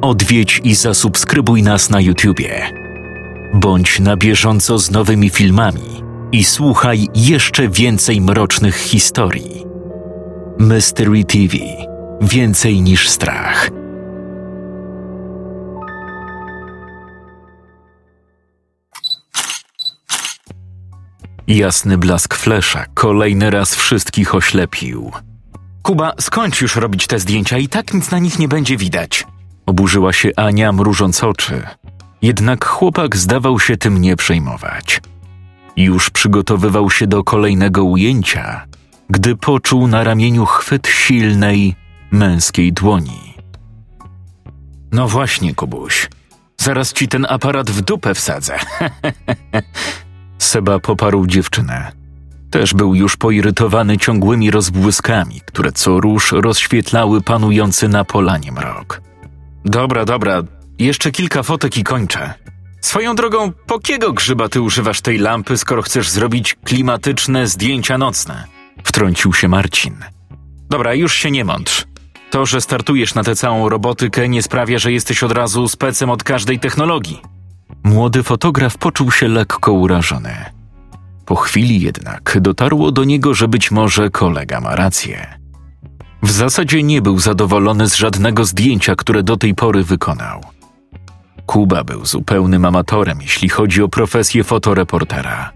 odwiedź i zasubskrybuj nas na YouTubie. Bądź na bieżąco z nowymi filmami i słuchaj jeszcze więcej mrocznych historii. Mystery TV Więcej niż strach. Jasny blask flesza kolejny raz wszystkich oślepił. Kuba, skończ już robić te zdjęcia i tak nic na nich nie będzie widać. Oburzyła się Ania, mrużąc oczy. Jednak chłopak zdawał się tym nie przejmować. Już przygotowywał się do kolejnego ujęcia, gdy poczuł na ramieniu chwyt silnej, męskiej dłoni. No właśnie, Kubuś. Zaraz ci ten aparat w dupę wsadzę. Seba poparł dziewczynę. Też był już poirytowany ciągłymi rozbłyskami, które co róż rozświetlały panujący na polanie mrok. Dobra, dobra, jeszcze kilka fotek i kończę. Swoją drogą, po kiego grzyba ty używasz tej lampy, skoro chcesz zrobić klimatyczne zdjęcia nocne? Wtrącił się Marcin. Dobra, już się nie mądrz. To, że startujesz na tę całą robotykę, nie sprawia, że jesteś od razu specem od każdej technologii. Młody fotograf poczuł się lekko urażony. Po chwili jednak dotarło do niego, że być może kolega ma rację. W zasadzie nie był zadowolony z żadnego zdjęcia, które do tej pory wykonał. Kuba był zupełnym amatorem, jeśli chodzi o profesję fotoreportera.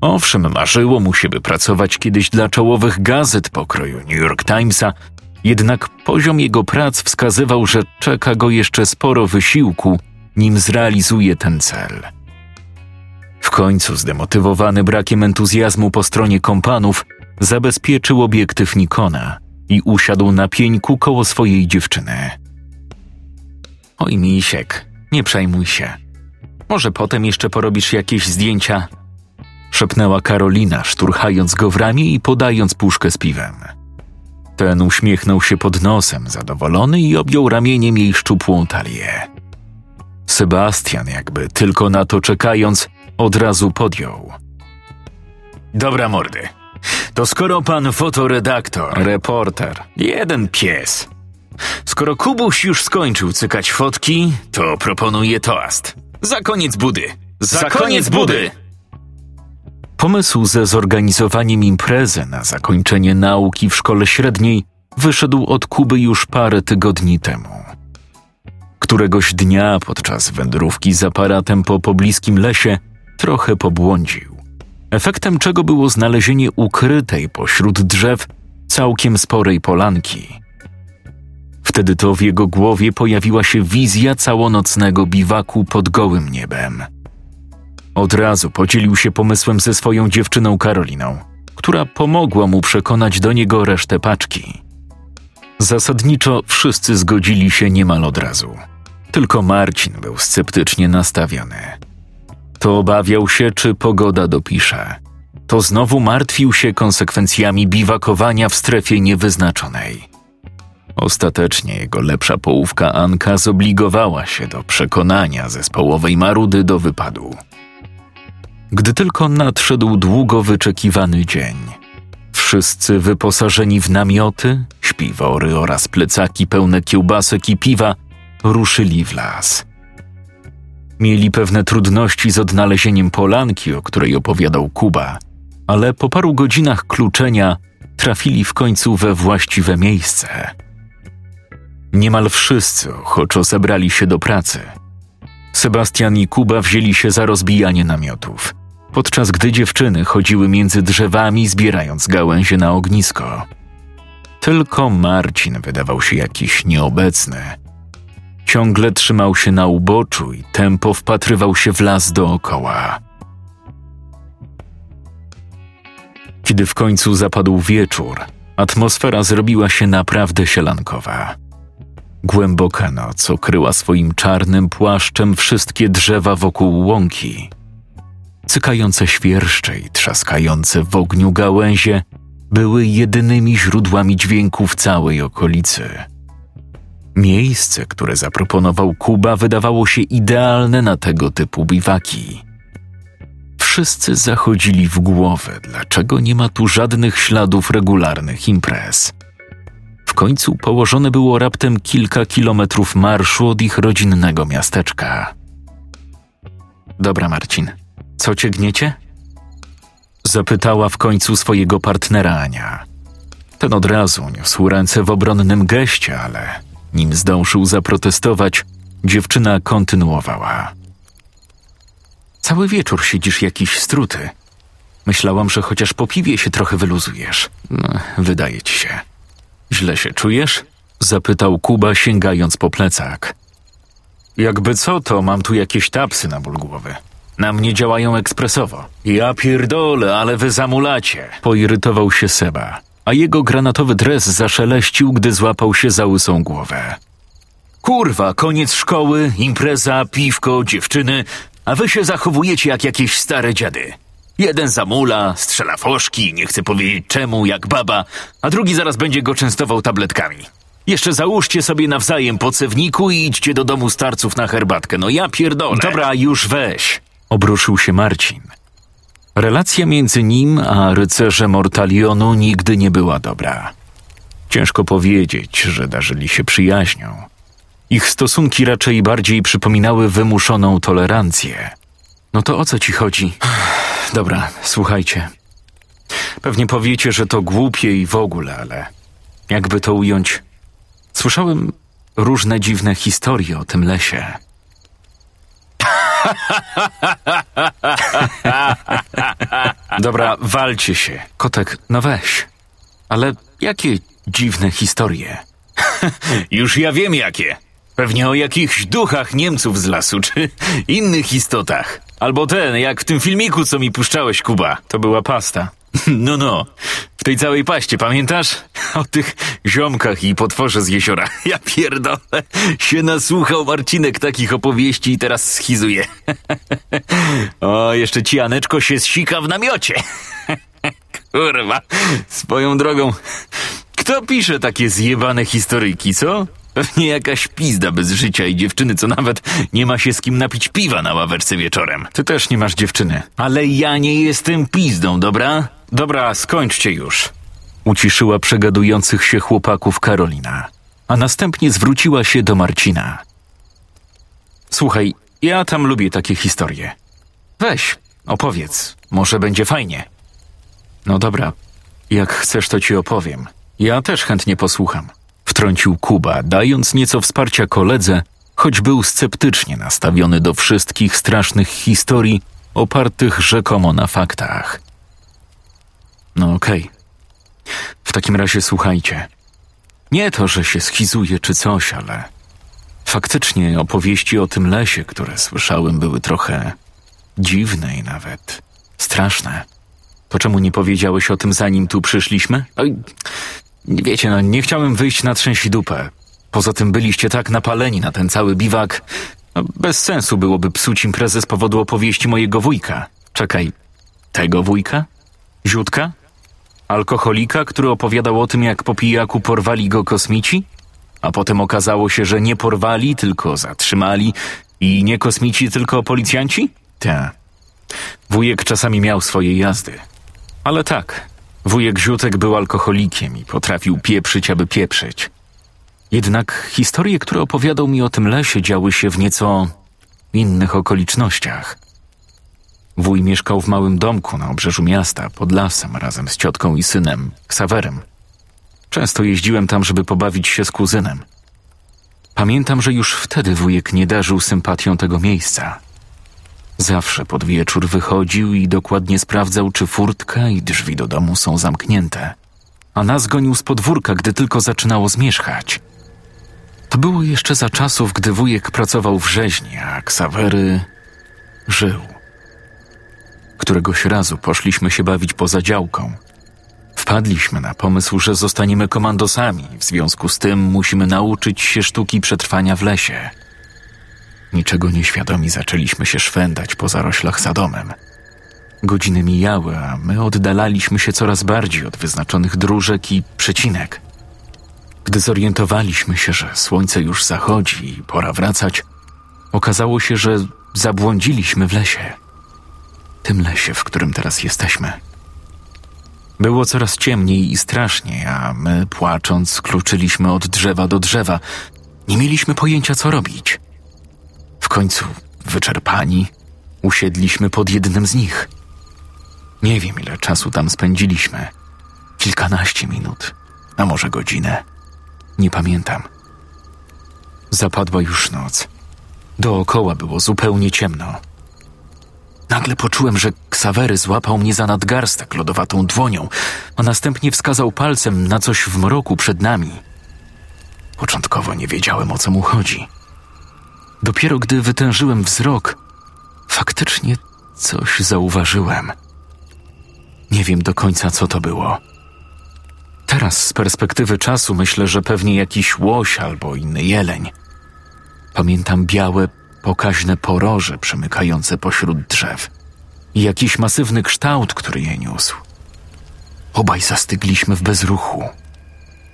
Owszem, marzyło mu się, by pracować kiedyś dla czołowych gazet pokroju New York Timesa, jednak poziom jego prac wskazywał, że czeka go jeszcze sporo wysiłku, nim zrealizuje ten cel. W końcu, zdemotywowany brakiem entuzjazmu po stronie kompanów, zabezpieczył obiektyw Nikona i usiadł na pieńku koło swojej dziewczyny. Oj, misiek, nie przejmuj się. Może potem jeszcze porobisz jakieś zdjęcia? Szepnęła Karolina, szturchając go w ramię i podając puszkę z piwem. Ten uśmiechnął się pod nosem, zadowolony i objął ramieniem jej szczupłą talię. Sebastian, jakby tylko na to czekając, od razu podjął. Dobra, mordy. To skoro pan fotoredaktor, reporter, jeden pies. Skoro Kubuś już skończył cykać fotki, to proponuję toast. Za koniec budy! Za, Za koniec budy! Pomysł ze zorganizowaniem imprezy na zakończenie nauki w szkole średniej wyszedł od Kuby już parę tygodni temu. Któregoś dnia podczas wędrówki z aparatem po pobliskim lesie trochę pobłądził, efektem czego było znalezienie ukrytej pośród drzew całkiem sporej polanki. Wtedy to w jego głowie pojawiła się wizja całonocnego biwaku pod gołym niebem – od razu podzielił się pomysłem ze swoją dziewczyną Karoliną, która pomogła mu przekonać do niego resztę paczki. Zasadniczo wszyscy zgodzili się niemal od razu. Tylko Marcin był sceptycznie nastawiony. To obawiał się, czy pogoda dopisze. To znowu martwił się konsekwencjami biwakowania w strefie niewyznaczonej. Ostatecznie jego lepsza połówka Anka zobligowała się do przekonania zespołowej marudy do wypadu gdy tylko nadszedł długo wyczekiwany dzień. Wszyscy wyposażeni w namioty, śpiwory oraz plecaki pełne kiełbasek i piwa ruszyli w las. Mieli pewne trudności z odnalezieniem polanki, o której opowiadał Kuba, ale po paru godzinach kluczenia trafili w końcu we właściwe miejsce. Niemal wszyscy ochoczo zebrali się do pracy. Sebastian i Kuba wzięli się za rozbijanie namiotów podczas gdy dziewczyny chodziły między drzewami, zbierając gałęzie na ognisko. Tylko Marcin wydawał się jakiś nieobecny. Ciągle trzymał się na uboczu i tempo wpatrywał się w las dookoła. Kiedy w końcu zapadł wieczór, atmosfera zrobiła się naprawdę sielankowa. Głęboka noc okryła swoim czarnym płaszczem wszystkie drzewa wokół łąki Cykające świerszcze i trzaskające w ogniu gałęzie były jedynymi źródłami dźwięku w całej okolicy. Miejsce, które zaproponował Kuba, wydawało się idealne na tego typu biwaki. Wszyscy zachodzili w głowę, dlaczego nie ma tu żadnych śladów regularnych imprez. W końcu położone było raptem kilka kilometrów marszu od ich rodzinnego miasteczka. Dobra, Marcin, co cię gniecie? Zapytała w końcu swojego partnera Ania. Ten od razu niósł ręce w obronnym geście, ale nim zdążył zaprotestować, dziewczyna kontynuowała. Cały wieczór siedzisz jakiś struty. Myślałam, że chociaż po piwie się trochę wyluzujesz. No, wydaje ci się. Źle się czujesz? Zapytał Kuba, sięgając po plecak. Jakby co, to mam tu jakieś tapsy na ból głowy. Na mnie działają ekspresowo. Ja pierdolę, ale wy zamulacie. Poirytował się Seba, a jego granatowy dres zaszeleścił, gdy złapał się za łysą głowę. Kurwa, koniec szkoły, impreza, piwko, dziewczyny, a wy się zachowujecie jak jakieś stare dziady. Jeden zamula, strzela foszki, nie chce powiedzieć czemu, jak baba, a drugi zaraz będzie go częstował tabletkami. Jeszcze załóżcie sobie nawzajem po cewniku i idźcie do domu starców na herbatkę. No ja pierdolę. Dobra, już weź. Obruszył się Marcin. Relacja między nim a rycerzem Mortalionu nigdy nie była dobra. Ciężko powiedzieć, że darzyli się przyjaźnią. Ich stosunki raczej bardziej przypominały wymuszoną tolerancję. No to o co ci chodzi? Dobra, słuchajcie. Pewnie powiecie, że to głupie i w ogóle, ale jakby to ująć, słyszałem różne dziwne historie o tym lesie. Dobra, walcie się. Kotek, no weź. Ale jakie dziwne historie? Już ja wiem jakie. Pewnie o jakichś duchach Niemców z lasu, czy innych istotach. Albo ten, jak w tym filmiku, co mi puszczałeś, Kuba. To była pasta. No, no. W tej całej paście, pamiętasz? O tych ziomkach i potworze z jeziora. Ja pierdolę. Się nasłuchał Marcinek takich opowieści i teraz schizuje. O, jeszcze ci Aneczko się zsika w namiocie. Kurwa. Swoją drogą. Kto pisze takie zjebane historyjki, co? Pewnie jakaś pizda bez życia i dziewczyny, co nawet nie ma się z kim napić piwa na ławeczce wieczorem. Ty też nie masz dziewczyny. Ale ja nie jestem pizdą, dobra? Dobra, skończcie już. Uciszyła przegadujących się chłopaków Karolina, a następnie zwróciła się do Marcina. Słuchaj, ja tam lubię takie historie. Weź, opowiedz, może będzie fajnie. No dobra, jak chcesz, to ci opowiem. Ja też chętnie posłucham wtrącił Kuba, dając nieco wsparcia koledze, choć był sceptycznie nastawiony do wszystkich strasznych historii opartych rzekomo na faktach. No okej. Okay. W takim razie słuchajcie. Nie to, że się schizuje czy coś, ale faktycznie opowieści o tym lesie, które słyszałem, były trochę dziwne i nawet straszne. To czemu nie powiedziałeś o tym, zanim tu przyszliśmy? Oj, Wiecie, no nie chciałem wyjść na trzęsi dupę. Poza tym byliście tak napaleni na ten cały biwak. No, bez sensu byłoby psuć imprezę z powodu opowieści mojego wujka. Czekaj, tego wujka? Ziutka? Alkoholika, który opowiadał o tym, jak po pijaku porwali go kosmici? A potem okazało się, że nie porwali, tylko zatrzymali i nie kosmici, tylko policjanci? Tak. Wujek czasami miał swoje jazdy. Ale tak, Wujek Ziutek był alkoholikiem i potrafił pieprzyć, aby pieprzyć. Jednak historie, które opowiadał mi o tym lesie, działy się w nieco innych okolicznościach. Wuj mieszkał w małym domku na obrzeżu miasta, pod lasem, razem z ciotką i synem, Ksawerem. Często jeździłem tam, żeby pobawić się z kuzynem. Pamiętam, że już wtedy wujek nie darzył sympatią tego miejsca – Zawsze pod wieczór wychodził i dokładnie sprawdzał, czy furtka i drzwi do domu są zamknięte, a nas gonił z podwórka, gdy tylko zaczynało zmierzchać. To było jeszcze za czasów, gdy wujek pracował w rzeźni, a Ksawery żył. Któregoś razu poszliśmy się bawić poza działką. Wpadliśmy na pomysł, że zostaniemy komandosami, w związku z tym musimy nauczyć się sztuki przetrwania w lesie – Niczego nieświadomi zaczęliśmy się szwendać po zaroślach sadomem. Godziny mijały, a my oddalaliśmy się coraz bardziej od wyznaczonych dróżek i przecinek. Gdy zorientowaliśmy się, że słońce już zachodzi i pora wracać, okazało się, że zabłądziliśmy w lesie. Tym lesie, w którym teraz jesteśmy. Było coraz ciemniej i straszniej, a my, płacząc, kluczyliśmy od drzewa do drzewa. Nie mieliśmy pojęcia, co robić. W końcu, wyczerpani, usiedliśmy pod jednym z nich. Nie wiem, ile czasu tam spędziliśmy. Kilkanaście minut, a może godzinę. Nie pamiętam. Zapadła już noc. Dookoła było zupełnie ciemno. Nagle poczułem, że Ksawery złapał mnie za nadgarstek lodowatą dłonią, a następnie wskazał palcem na coś w mroku przed nami. Początkowo nie wiedziałem, o co mu chodzi. Dopiero gdy wytężyłem wzrok, faktycznie coś zauważyłem. Nie wiem do końca, co to było. Teraz z perspektywy czasu myślę, że pewnie jakiś łoś albo inny jeleń. Pamiętam białe, pokaźne poroże przemykające pośród drzew i jakiś masywny kształt, który je niósł. Obaj zastygliśmy w bezruchu.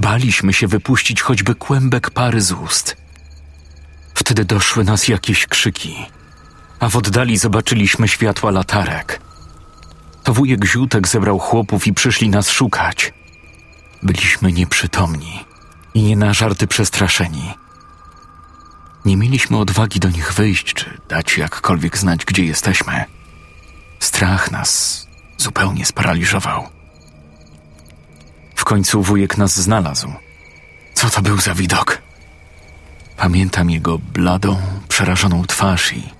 Baliśmy się wypuścić choćby kłębek pary z ust. Wtedy doszły nas jakieś krzyki, a w oddali zobaczyliśmy światła latarek. To wujek Ziutek zebrał chłopów i przyszli nas szukać. Byliśmy nieprzytomni i nie na żarty przestraszeni. Nie mieliśmy odwagi do nich wyjść, czy dać jakkolwiek znać, gdzie jesteśmy. Strach nas zupełnie sparaliżował. W końcu wujek nas znalazł. Co to był za widok? Pamiętam jego bladą, przerażoną twarz i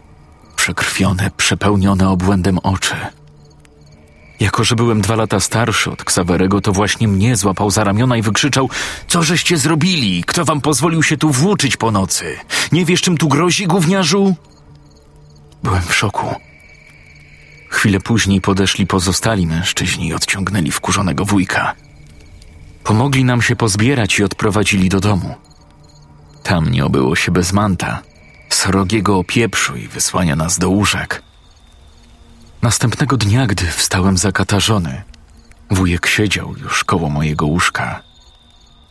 przekrwione, przepełnione obłędem oczy. Jako, że byłem dwa lata starszy od Ksawerego, to właśnie mnie złapał za ramiona i wykrzyczał: Co żeście zrobili? Kto wam pozwolił się tu włóczyć po nocy? Nie wiesz, czym tu grozi, gówniarzu? Byłem w szoku. Chwilę później podeszli pozostali mężczyźni i odciągnęli wkurzonego wujka. Pomogli nam się pozbierać i odprowadzili do domu. Tam nie obyło się bez manta, srogiego opieprzu i wysłania nas do łóżek. Następnego dnia, gdy wstałem zakatarzony, wujek siedział już koło mojego łóżka.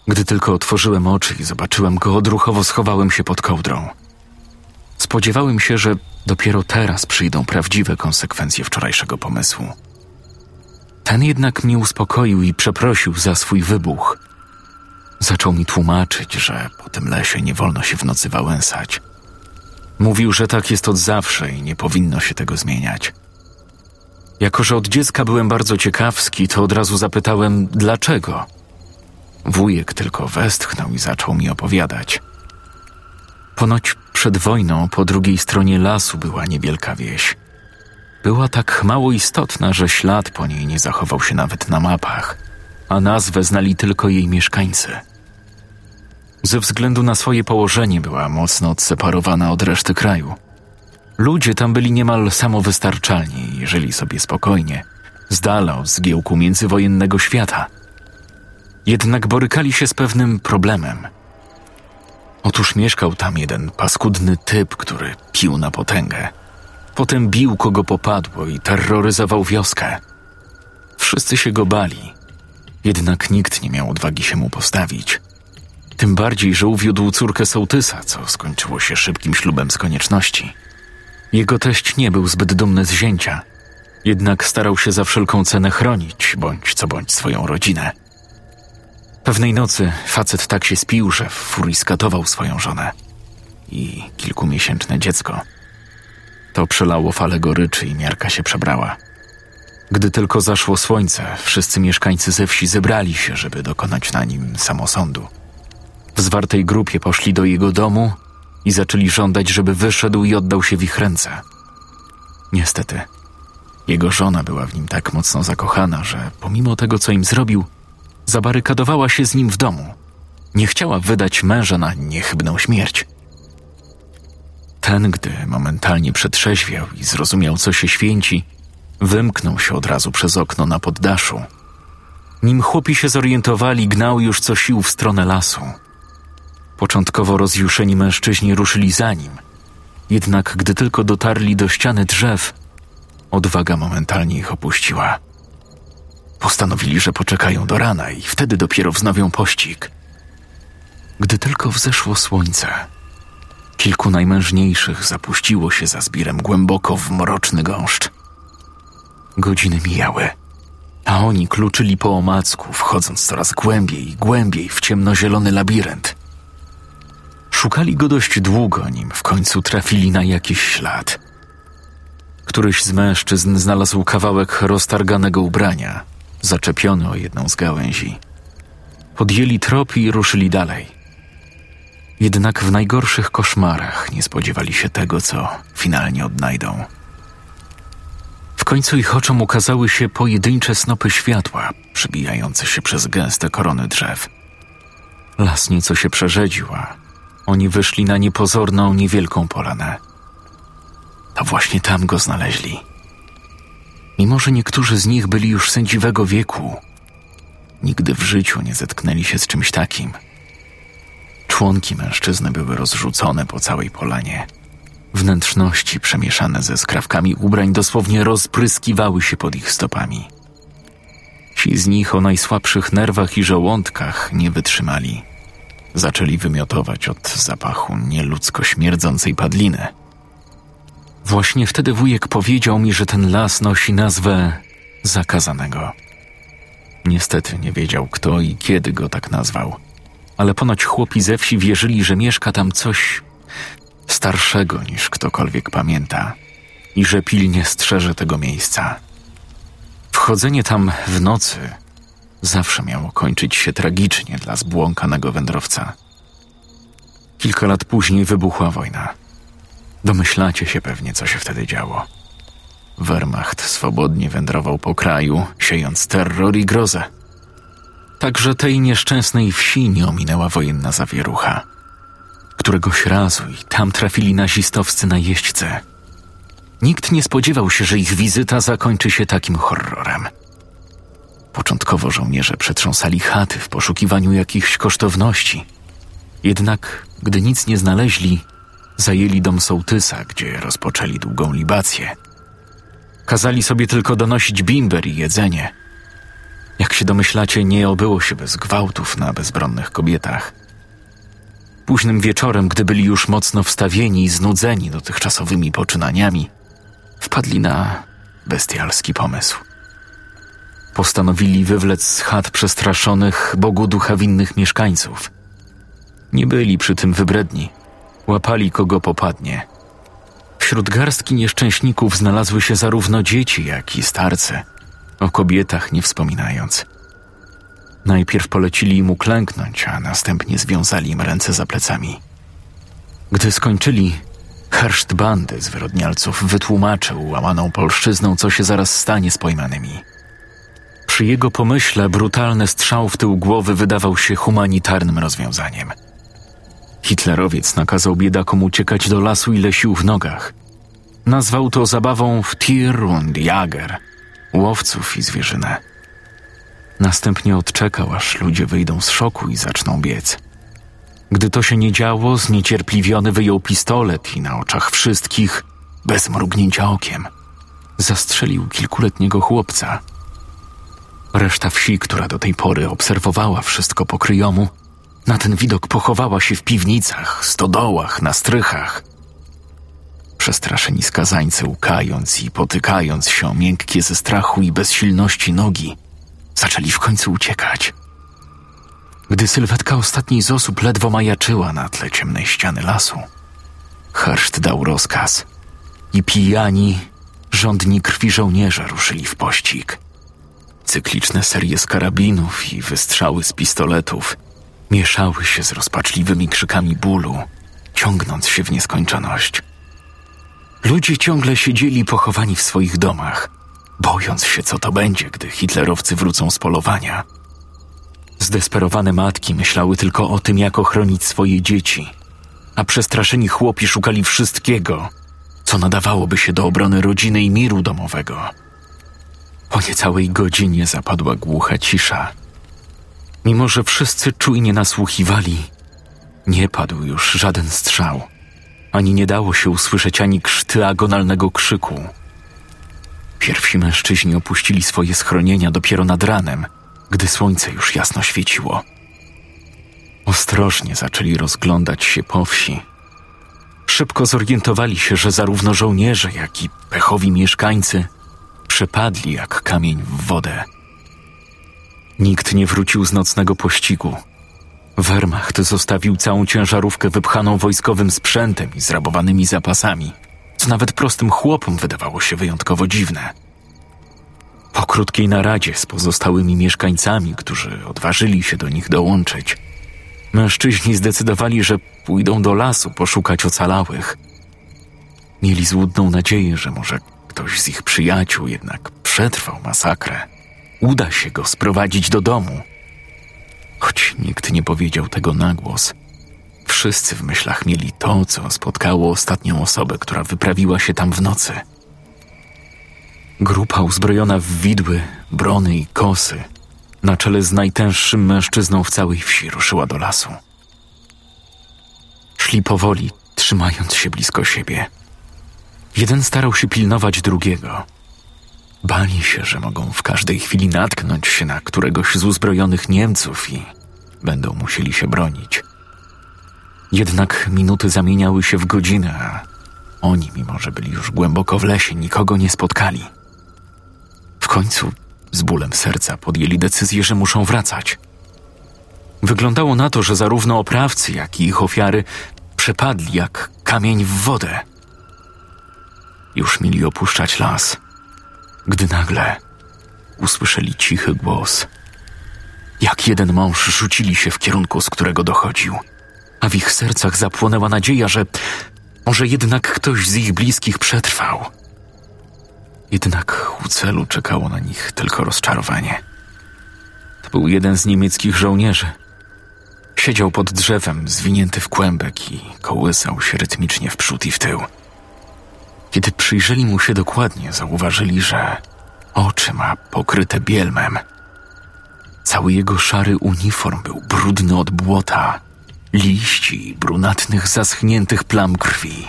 Gdy tylko otworzyłem oczy i zobaczyłem go, odruchowo schowałem się pod kołdrą. Spodziewałem się, że dopiero teraz przyjdą prawdziwe konsekwencje wczorajszego pomysłu. Ten jednak mnie uspokoił i przeprosił za swój wybuch. Zaczął mi tłumaczyć, że po tym lesie nie wolno się w nocy wałęsać. Mówił, że tak jest od zawsze i nie powinno się tego zmieniać. Jako, że od dziecka byłem bardzo ciekawski, to od razu zapytałem, dlaczego. Wujek tylko westchnął i zaczął mi opowiadać. Ponoć przed wojną po drugiej stronie lasu była niewielka wieś. Była tak mało istotna, że ślad po niej nie zachował się nawet na mapach, a nazwę znali tylko jej mieszkańcy. Ze względu na swoje położenie była mocno odseparowana od reszty kraju. Ludzie tam byli niemal samowystarczalni i żyli sobie spokojnie, z dala od zgiełku międzywojennego świata. Jednak borykali się z pewnym problemem. Otóż mieszkał tam jeden paskudny typ, który pił na potęgę. Potem bił kogo popadło i terroryzował wioskę. Wszyscy się go bali, jednak nikt nie miał odwagi się mu postawić. Tym bardziej, że uwiódł córkę sołtysa, co skończyło się szybkim ślubem z konieczności. Jego teść nie był zbyt dumny z zięcia, jednak starał się za wszelką cenę chronić, bądź co bądź swoją rodzinę. Pewnej nocy facet tak się spił, że w furii skatował swoją żonę i kilkumiesięczne dziecko. To przelało falę goryczy i miarka się przebrała. Gdy tylko zaszło słońce, wszyscy mieszkańcy ze wsi zebrali się, żeby dokonać na nim samosądu. W zwartej grupie poszli do jego domu i zaczęli żądać, żeby wyszedł i oddał się w ich ręce. Niestety, jego żona była w nim tak mocno zakochana, że pomimo tego, co im zrobił, zabarykadowała się z nim w domu. Nie chciała wydać męża na niechybną śmierć. Ten, gdy momentalnie przetrzeźwiał i zrozumiał, co się święci, wymknął się od razu przez okno na poddaszu. Nim chłopi się zorientowali, gnał już co sił w stronę lasu. Początkowo rozjuszeni mężczyźni ruszyli za nim. Jednak gdy tylko dotarli do ściany drzew, odwaga momentalnie ich opuściła. Postanowili, że poczekają do rana i wtedy dopiero wznowią pościg. Gdy tylko wzeszło słońce, kilku najmężniejszych zapuściło się za zbirem głęboko w mroczny gąszcz. Godziny mijały, A oni kluczyli po omacku, wchodząc coraz głębiej i głębiej w ciemnozielony labirynt. Szukali go dość długo, nim w końcu trafili na jakiś ślad. Któryś z mężczyzn znalazł kawałek roztarganego ubrania, zaczepiony o jedną z gałęzi. Podjęli trop i ruszyli dalej. Jednak w najgorszych koszmarach nie spodziewali się tego, co finalnie odnajdą. W końcu ich oczom ukazały się pojedyncze snopy światła, przebijające się przez gęste korony drzew. Las nieco się przerzedził, a oni wyszli na niepozorną, niewielką polanę. To właśnie tam go znaleźli. Mimo, że niektórzy z nich byli już sędziwego wieku, nigdy w życiu nie zetknęli się z czymś takim. Członki mężczyzny były rozrzucone po całej polanie. Wnętrzności przemieszane ze skrawkami ubrań dosłownie rozpryskiwały się pod ich stopami. Ci z nich o najsłabszych nerwach i żołądkach nie wytrzymali. Zaczęli wymiotować od zapachu nieludzko śmierdzącej padliny. Właśnie wtedy wujek powiedział mi, że ten las nosi nazwę zakazanego. Niestety nie wiedział kto i kiedy go tak nazwał, ale ponoć chłopi ze wsi wierzyli, że mieszka tam coś starszego niż ktokolwiek pamięta i że pilnie strzeże tego miejsca. Wchodzenie tam w nocy zawsze miało kończyć się tragicznie dla zbłąkanego wędrowca. Kilka lat później wybuchła wojna. Domyślacie się pewnie, co się wtedy działo. Wehrmacht swobodnie wędrował po kraju, siejąc terror i grozę. Także tej nieszczęsnej wsi nie ominęła wojenna zawierucha. Któregoś razu i tam trafili nazistowscy najeźdźcy. Nikt nie spodziewał się, że ich wizyta zakończy się takim horrorem. Początkowo żołnierze przetrząsali chaty w poszukiwaniu jakichś kosztowności. Jednak, gdy nic nie znaleźli, zajęli dom sołtysa, gdzie rozpoczęli długą libację. Kazali sobie tylko donosić bimber i jedzenie. Jak się domyślacie, nie obyło się bez gwałtów na bezbronnych kobietach. Późnym wieczorem, gdy byli już mocno wstawieni i znudzeni dotychczasowymi poczynaniami, wpadli na bestialski pomysł. Postanowili wywlec z chat przestraszonych Bogu ducha winnych mieszkańców. Nie byli przy tym wybredni. Łapali kogo popadnie. Wśród garstki nieszczęśników znalazły się zarówno dzieci, jak i starcy, o kobietach nie wspominając. Najpierw polecili im uklęknąć, a następnie związali im ręce za plecami. Gdy skończyli, herszt bandy zwyrodnialców wytłumaczył łamaną polszczyzną, co się zaraz stanie z pojmanymi. Przy jego pomyśle brutalny strzał w tył głowy wydawał się humanitarnym rozwiązaniem. Hitlerowiec nakazał biedakom uciekać do lasu ile sił w nogach. Nazwał to zabawą w Tier und Jager, łowców i zwierzynę. Następnie odczekał, aż ludzie wyjdą z szoku i zaczną biec. Gdy to się nie działo, zniecierpliwiony wyjął pistolet i na oczach wszystkich, bez mrugnięcia okiem, zastrzelił kilkuletniego chłopca. Reszta wsi, która do tej pory obserwowała wszystko po kryjomu, na ten widok pochowała się w piwnicach, stodołach, na strychach. Przestraszeni skazańcy, łkając i potykając się miękkie ze strachu i bezsilności nogi, zaczęli w końcu uciekać. Gdy sylwetka ostatniej z osób ledwo majaczyła na tle ciemnej ściany lasu, herszt dał rozkaz i pijani, rządni krwi żołnierze ruszyli w pościg. Cykliczne serie z karabinów i wystrzały z pistoletów mieszały się z rozpaczliwymi krzykami bólu, ciągnąc się w nieskończoność. Ludzie ciągle siedzieli pochowani w swoich domach, bojąc się, co to będzie, gdy hitlerowcy wrócą z polowania. Zdesperowane matki myślały tylko o tym, jak ochronić swoje dzieci, a przestraszeni chłopi szukali wszystkiego, co nadawałoby się do obrony rodziny i miru domowego. Po niecałej godzinie zapadła głucha cisza. Mimo, że wszyscy czujnie nasłuchiwali, nie padł już żaden strzał, ani nie dało się usłyszeć ani krzty agonalnego krzyku. Pierwsi mężczyźni opuścili swoje schronienia dopiero nad ranem, gdy słońce już jasno świeciło. Ostrożnie zaczęli rozglądać się po wsi. Szybko zorientowali się, że zarówno żołnierze, jak i pechowi mieszkańcy przepadli jak kamień w wodę, Nikt nie wrócił z nocnego pościgu. Wehrmacht zostawił całą ciężarówkę wypchaną wojskowym sprzętem i zrabowanymi zapasami, co nawet prostym chłopom wydawało się wyjątkowo dziwne. Po krótkiej naradzie z pozostałymi mieszkańcami, którzy odważyli się do nich dołączyć, mężczyźni zdecydowali, że pójdą do lasu poszukać ocalałych. Mieli złudną nadzieję, że może ktoś z ich przyjaciół jednak przetrwał masakrę. Uda się go sprowadzić do domu. Choć nikt nie powiedział tego na głos. Wszyscy w myślach mieli to, co spotkało ostatnią osobę, która wyprawiła się tam w nocy. Grupa uzbrojona w widły, brony i kosy, na czele z najtęższym mężczyzną w całej wsi, ruszyła do lasu. Szli powoli, trzymając się blisko siebie. Jeden starał się pilnować drugiego. Bali się, że mogą w każdej chwili natknąć się na któregoś z uzbrojonych Niemców i będą musieli się bronić. Jednak minuty zamieniały się w godziny, a oni, mimo że byli już głęboko w lesie, nikogo nie spotkali. W końcu, z bólem serca, podjęli decyzję, że muszą wracać. Wyglądało na to, że zarówno oprawcy, jak i ich ofiary przepadli jak kamień w wodę. Już mieli opuszczać las, gdy nagle usłyszeli cichy głos. Jak jeden mąż rzucili się w kierunku, z którego dochodził, a w ich sercach zapłonęła nadzieja, że może jednak ktoś z ich bliskich przetrwał. Jednak u celu czekało na nich tylko rozczarowanie. To był jeden z niemieckich żołnierzy. Siedział pod drzewem, zwinięty w kłębek i kołysał się rytmicznie w przód i w tył. Kiedy przyjrzeli mu się dokładnie, zauważyli, że oczy ma pokryte bielmem. Cały jego szary uniform był brudny od błota, liści i brunatnych, zaschniętych plam krwi.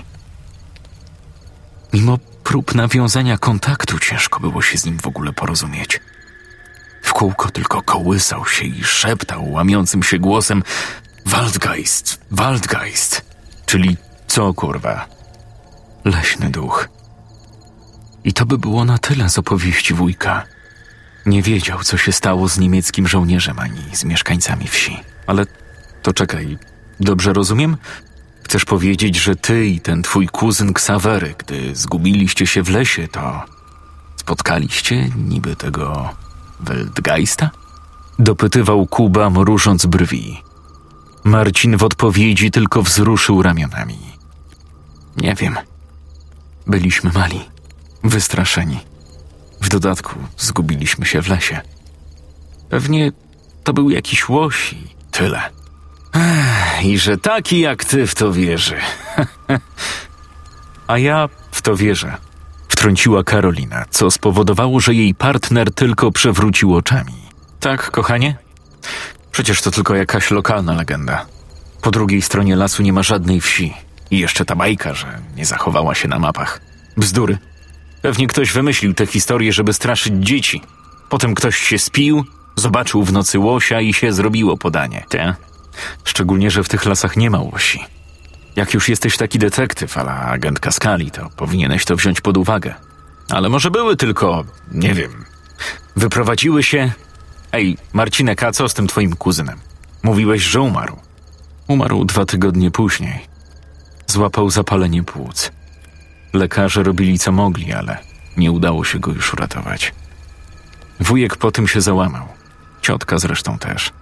Mimo prób nawiązania kontaktu ciężko było się z nim w ogóle porozumieć. W kółko tylko kołysał się i szeptał łamiącym się głosem Waldgeist, Waldgeist, czyli co kurwa? Leśny duch. I to by było na tyle z opowieści wujka. Nie wiedział, co się stało z niemieckim żołnierzem ani z mieszkańcami wsi. Ale to czekaj, dobrze rozumiem? Chcesz powiedzieć, że ty i ten twój kuzyn Ksawery, gdy zgubiliście się w lesie, to spotkaliście niby tego Weltgeista? Dopytywał Kuba, mrużąc brwi. Marcin w odpowiedzi tylko wzruszył ramionami. Nie wiem. Byliśmy mali, wystraszeni. W dodatku zgubiliśmy się w lesie. Pewnie to był jakiś łoś i tyle. Ech, I że taki jak ty w to wierzy. A ja w to wierzę. Wtrąciła Karolina, co spowodowało, że jej partner tylko przewrócił oczami. Tak, kochanie? Przecież to tylko jakaś lokalna legenda. Po drugiej stronie lasu nie ma żadnej wsi. I jeszcze ta bajka, że nie zachowała się na mapach. Bzdury. Pewnie ktoś wymyślił tę historię, żeby straszyć dzieci. Potem ktoś się spił, zobaczył w nocy łosia i się zrobiło podanie. Te? Szczególnie, że w tych lasach nie ma łosi. Jak już jesteś taki detektyw, ale agentka skali, to powinieneś to wziąć pod uwagę. Ale może były tylko, nie wiem, wyprowadziły się... Ej, Marcinek, a co z tym twoim kuzynem? Mówiłeś, że umarł. Umarł dwa tygodnie później. Złapał zapalenie płuc. Lekarze robili co mogli, ale nie udało się go już uratować. Wujek po tym się załamał. Ciotka zresztą też.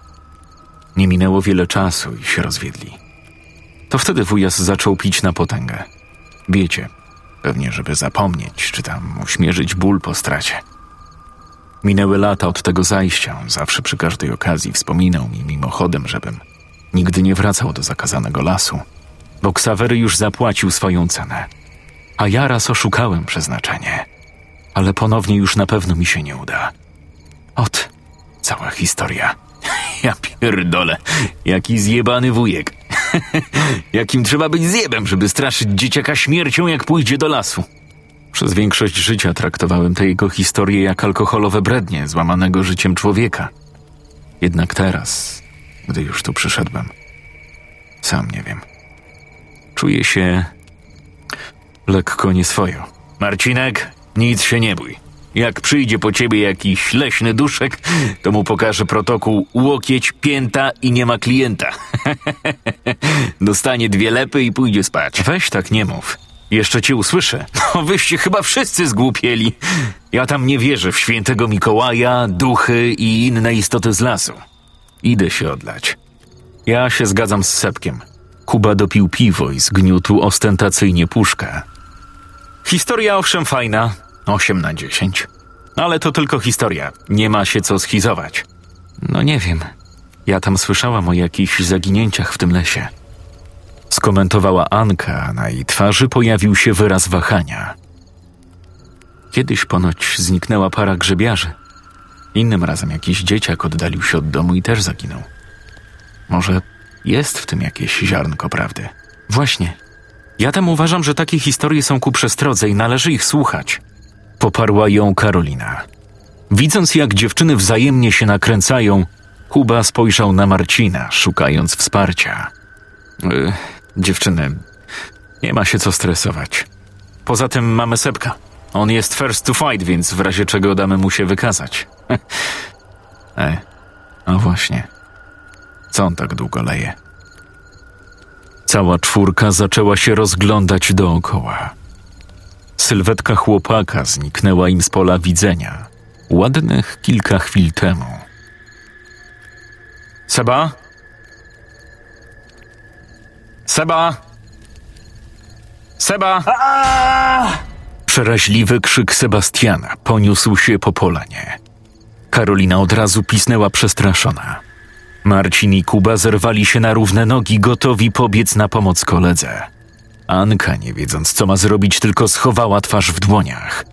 Nie minęło wiele czasu i się rozwiedli. To wtedy wujas zaczął pić na potęgę. Wiecie, pewnie żeby zapomnieć, czy tam uśmierzyć ból po stracie. Minęły lata od tego zajścia, on zawsze przy każdej okazji wspominał mi mimochodem, żebym nigdy nie wracał do zakazanego lasu, bo Ksawery już zapłacił swoją cenę. A ja raz oszukałem przeznaczenie, ale ponownie już na pewno mi się nie uda. Ot, cała historia. Ja pierdolę, jaki zjebany wujek. Jakim trzeba być zjebem, żeby straszyć dzieciaka śmiercią, jak pójdzie do lasu. Przez większość życia traktowałem tę jego historię jak alkoholowe brednie złamanego życiem człowieka. Jednak teraz, gdy już tu przyszedłem, sam nie wiem. Czuję się lekko nieswojo. Marcinek, nic się nie bój. Jak przyjdzie po ciebie jakiś leśny duszek, to mu pokażę protokół łokieć, pięta i nie ma klienta. Dostanie dwie lepy i pójdzie spać. Weź tak nie mów. Jeszcze cię usłyszę. No wyście chyba wszyscy zgłupieli. Ja tam nie wierzę w świętego Mikołaja, duchy i inne istoty z lasu. Idę się odlać. Ja się zgadzam z Sepkiem. Kuba dopił piwo i zgniótł ostentacyjnie puszkę. Historia owszem fajna, 8 na 10. Ale to tylko historia, nie ma się co schizować. No nie wiem. Ja tam słyszałam o jakichś zaginięciach w tym lesie. Skomentowała Anka, a na jej twarzy pojawił się wyraz wahania. Kiedyś ponoć zniknęła para grzebiarzy. Innym razem jakiś dzieciak oddalił się od domu i też zaginął. Może jest w tym jakieś ziarnko prawdy. Właśnie. Ja tam uważam, że takie historie są ku przestrodze i należy ich słuchać. Poparła ją Karolina. Widząc, jak dziewczyny wzajemnie się nakręcają, Kuba spojrzał na Marcina, szukając wsparcia. Yy, dziewczyny, nie ma się co stresować. Poza tym mamy Sepka. On jest first to fight, więc w razie czego damy mu się wykazać. e, a właśnie. Co on tak długo leje? Cała czwórka zaczęła się rozglądać dookoła. Sylwetka chłopaka zniknęła im z pola widzenia. Ładnych kilka chwil temu. Seba? Seba? Seba! Przeraźliwy krzyk Sebastiana poniósł się po polanie. Karolina od razu pisnęła przestraszona. Marcin i Kuba zerwali się na równe nogi, gotowi pobiec na pomoc koledze. Anka, nie wiedząc co ma zrobić, tylko schowała twarz w dłoniach.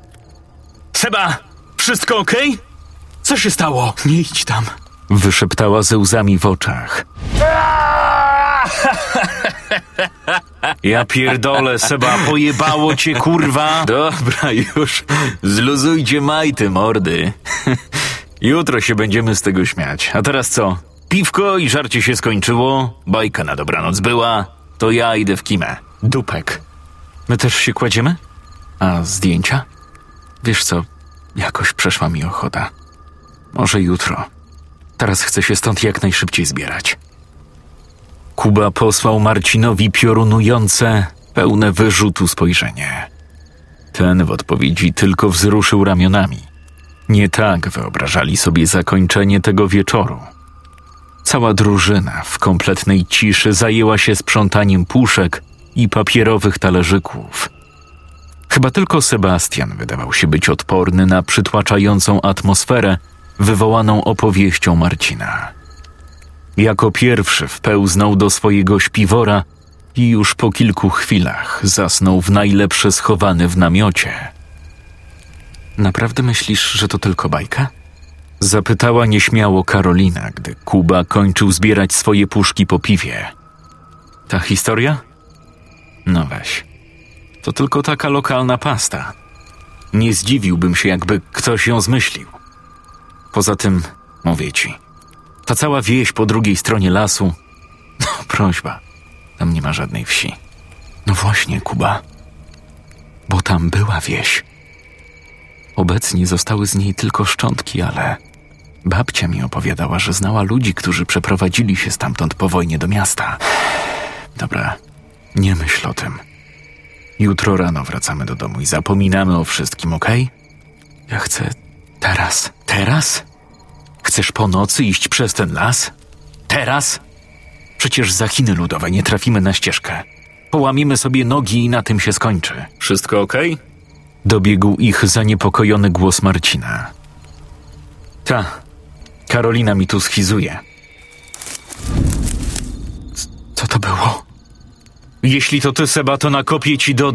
Seba! Wszystko okej? Okay? Co się stało? Nie idź tam. Wyszeptała ze łzami w oczach. Ja pierdolę, Seba, pojebało cię, kurwa. Dobra, już. Zluzujcie majty, mordy. Jutro się będziemy z tego śmiać. A teraz co? Piwko i żarcie się skończyło, bajka na dobranoc była, to ja idę w kimę. Dupek. My też się kładziemy? A zdjęcia? Wiesz co, jakoś przeszła mi ochota. Może jutro. Teraz chcę się stąd jak najszybciej zbierać. Kuba posłał Marcinowi piorunujące, pełne wyrzutu spojrzenie. Ten w odpowiedzi tylko wzruszył ramionami. Nie tak wyobrażali sobie zakończenie tego wieczoru. Cała drużyna w kompletnej ciszy zajęła się sprzątaniem puszek i papierowych talerzyków. Chyba tylko Sebastian wydawał się być odporny na przytłaczającą atmosferę wywołaną opowieścią Marcina. Jako pierwszy wpełznął do swojego śpiwora i już po kilku chwilach zasnął w najlepsze schowany w namiocie. Naprawdę myślisz, że to tylko bajka? Zapytała nieśmiało Karolina, gdy Kuba kończył zbierać swoje puszki po piwie. Ta historia? No weź. To tylko taka lokalna pasta. Nie zdziwiłbym się, jakby ktoś ją zmyślił. Poza tym, mówię ci, ta cała wieś po drugiej stronie lasu. No, prośba, tam nie ma żadnej wsi. No właśnie, Kuba. Bo tam była wieś. Obecnie zostały z niej tylko szczątki, ale babcia mi opowiadała, że znała ludzi, którzy przeprowadzili się stamtąd po wojnie do miasta. Dobra, nie myśl o tym. Jutro rano wracamy do domu i zapominamy o wszystkim, okej? Okay? Ja chcę teraz. Teraz? Chcesz po nocy iść przez ten las? Teraz? Przecież za Chiny ludowe nie trafimy na ścieżkę. Połamiemy sobie nogi i na tym się skończy. Wszystko okej? Okay? Dobiegł ich zaniepokojony głos Marcina. Ta, Karolina mi tu schizuje. Co to było? Jeśli to ty, Seba, to nakopię ci do...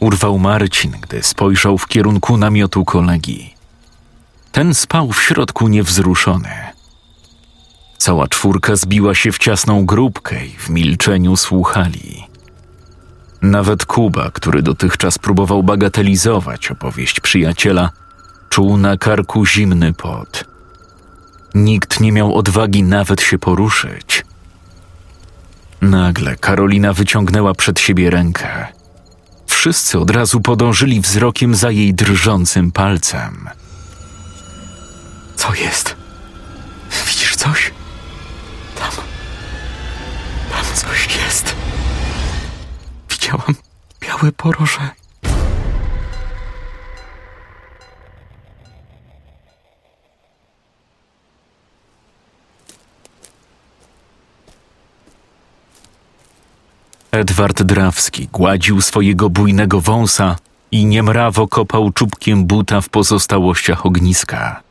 Urwał Marcin, gdy spojrzał w kierunku namiotu kolegi. Ten spał w środku niewzruszony. Cała czwórka zbiła się w ciasną grupkę i w milczeniu słuchali. Nawet Kuba, który dotychczas próbował bagatelizować opowieść przyjaciela, czuł na karku zimny pot. Nikt nie miał odwagi nawet się poruszyć – Nagle Karolina wyciągnęła przed siebie rękę. Wszyscy od razu podążyli wzrokiem za jej drżącym palcem. Co jest? Widzisz coś? Tam. Tam coś jest. Widziałam białe poroże. Edward Drawski gładził swojego bujnego wąsa i niemrawo kopał czubkiem buta w pozostałościach ogniska.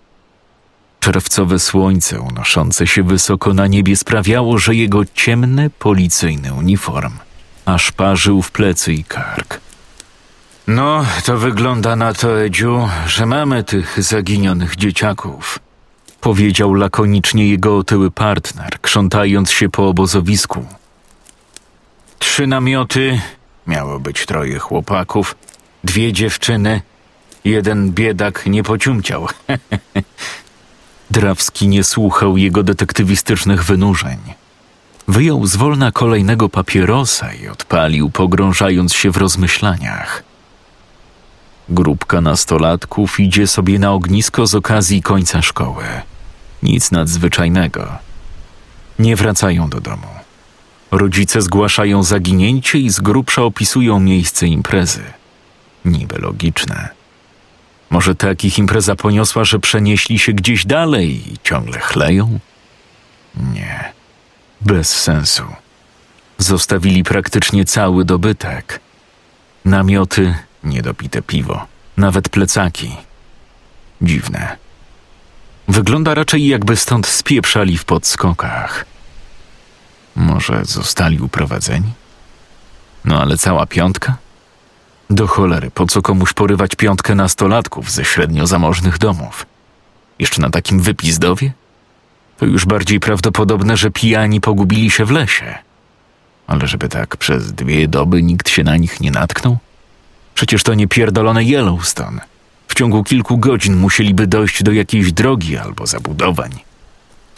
Czerwcowe słońce unoszące się wysoko na niebie sprawiało, że jego ciemny policyjny uniform aż parzył w plecy i kark. No, to wygląda na to, Edziu, że mamy tych zaginionych dzieciaków, powiedział lakonicznie jego otyły partner, krzątając się po obozowisku. Trzy namioty, miało być troje chłopaków, dwie dziewczyny, jeden biedak nie pociumciał. Drawski nie słuchał jego detektywistycznych wynurzeń. Wyjął z wolna kolejnego papierosa i odpalił, pogrążając się w rozmyślaniach. Grupka nastolatków idzie sobie na ognisko z okazji końca szkoły. Nic nadzwyczajnego. Nie wracają do domu. Rodzice zgłaszają zaginięcie i z grubsza opisują miejsce imprezy. Niby logiczne. Może tak ich impreza poniosła, że przenieśli się gdzieś dalej i ciągle chleją? Nie. Bez sensu. Zostawili praktycznie cały dobytek. Namioty, niedopite piwo, nawet plecaki. Dziwne. Wygląda raczej jakby stąd spieprzali w podskokach. Może zostali uprowadzeni? No ale cała piątka? Do cholery, po co komuś porywać piątkę nastolatków ze średnio zamożnych domów? Jeszcze na takim wypizdowie? To już bardziej prawdopodobne, że pijani pogubili się w lesie. Ale żeby tak przez dwie doby nikt się na nich nie natknął? Przecież to nie pierdolone Yellowstone. W ciągu kilku godzin musieliby dojść do jakiejś drogi albo zabudowań.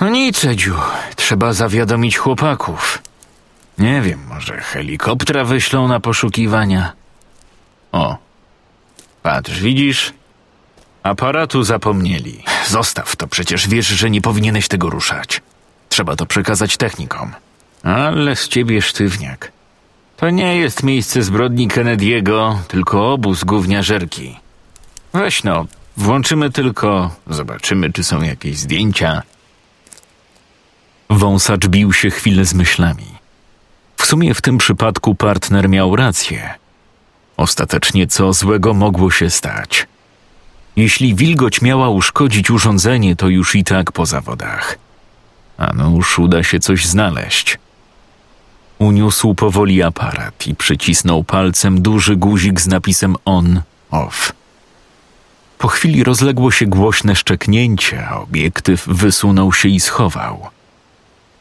No nic, Edziu. Trzeba zawiadomić chłopaków. Nie wiem, może helikoptera wyślą na poszukiwania. O, patrz, widzisz? Aparatu zapomnieli. Zostaw to, przecież wiesz, że nie powinieneś tego ruszać. Trzeba to przekazać technikom. Ale z ciebie sztywniak. To nie jest miejsce zbrodni Kennedy'ego, tylko obóz gówniażerki. Weź no, włączymy tylko, zobaczymy, czy są jakieś zdjęcia. Wąsacz bił się chwilę z myślami. W sumie w tym przypadku partner miał rację. Ostatecznie co złego mogło się stać? Jeśli wilgoć miała uszkodzić urządzenie, to już i tak po zawodach. A nuż uda się coś znaleźć. Uniósł powoli aparat i przycisnął palcem duży guzik z napisem on, off. Po chwili rozległo się głośne szczeknięcie, a obiektyw wysunął się i schował.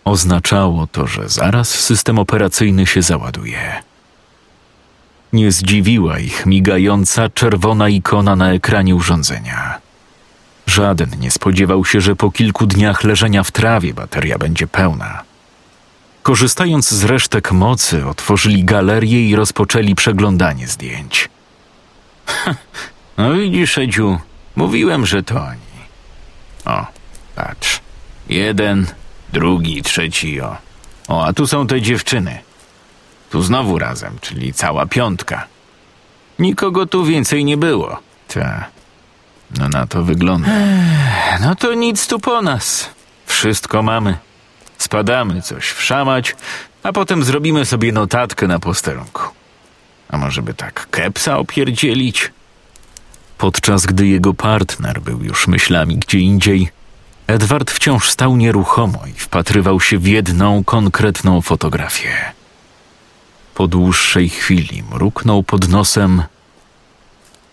Oznaczało to, że zaraz system operacyjny się załaduje. Nie zdziwiła ich migająca czerwona ikona na ekranie urządzenia. Żaden nie spodziewał się, że po kilku dniach leżenia w trawie bateria będzie pełna. Korzystając z resztek mocy, otworzyli galerię i rozpoczęli przeglądanie zdjęć. no widzisz, Edziu, mówiłem, że to oni. O, patrz. Jeden, drugi, trzeci, o. O, a tu są te dziewczyny. Tu znowu razem, czyli cała piątka. Nikogo tu więcej nie było. Ta. No na to wygląda. Ech, no to nic tu po nas. Wszystko mamy. Spadamy coś wszamać, a potem zrobimy sobie notatkę na posterunku. A może by tak kepsa opierdzielić? Podczas gdy jego partner był już myślami gdzie indziej, Edward wciąż stał nieruchomo i wpatrywał się w jedną konkretną fotografię. Po dłuższej chwili mruknął pod nosem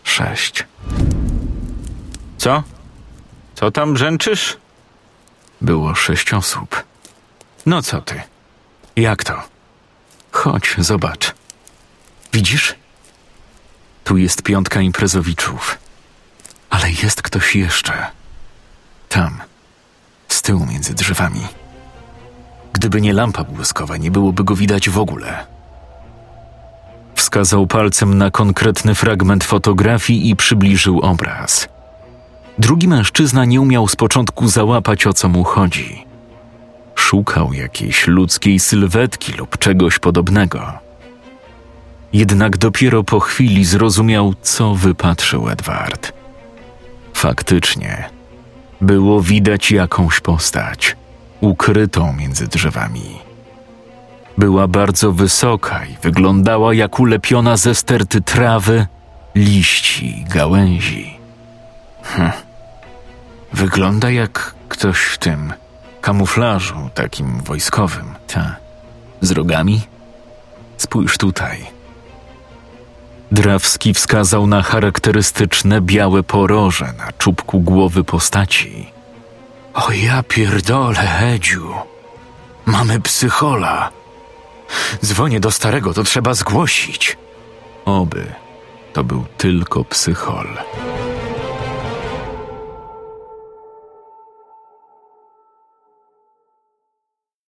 sześć. Co? Co tam brzęczysz? Było sześć osób. No co ty? Jak to? Chodź, zobacz. Widzisz? Tu jest piątka imprezowiczów. Ale jest ktoś jeszcze. Tam, z tyłu między drzewami. Gdyby nie lampa błyskowa, nie byłoby go widać w ogóle wskazał palcem na konkretny fragment fotografii i przybliżył obraz. Drugi mężczyzna nie umiał z początku załapać o co mu chodzi. Szukał jakiejś ludzkiej sylwetki lub czegoś podobnego. Jednak dopiero po chwili zrozumiał, co wypatrzył Edward. Faktycznie, było widać jakąś postać, ukrytą między drzewami. Była bardzo wysoka i wyglądała jak ulepiona ze sterty trawy, liści, gałęzi. Hm. Wygląda jak ktoś w tym kamuflażu takim wojskowym. Ta. Z rogami? Spójrz tutaj. Drawski wskazał na charakterystyczne białe poroże na czubku głowy postaci. O ja pierdolę, Edziu. Mamy psychola. Dzwonię do starego, to trzeba zgłosić. Oby to był tylko psychol.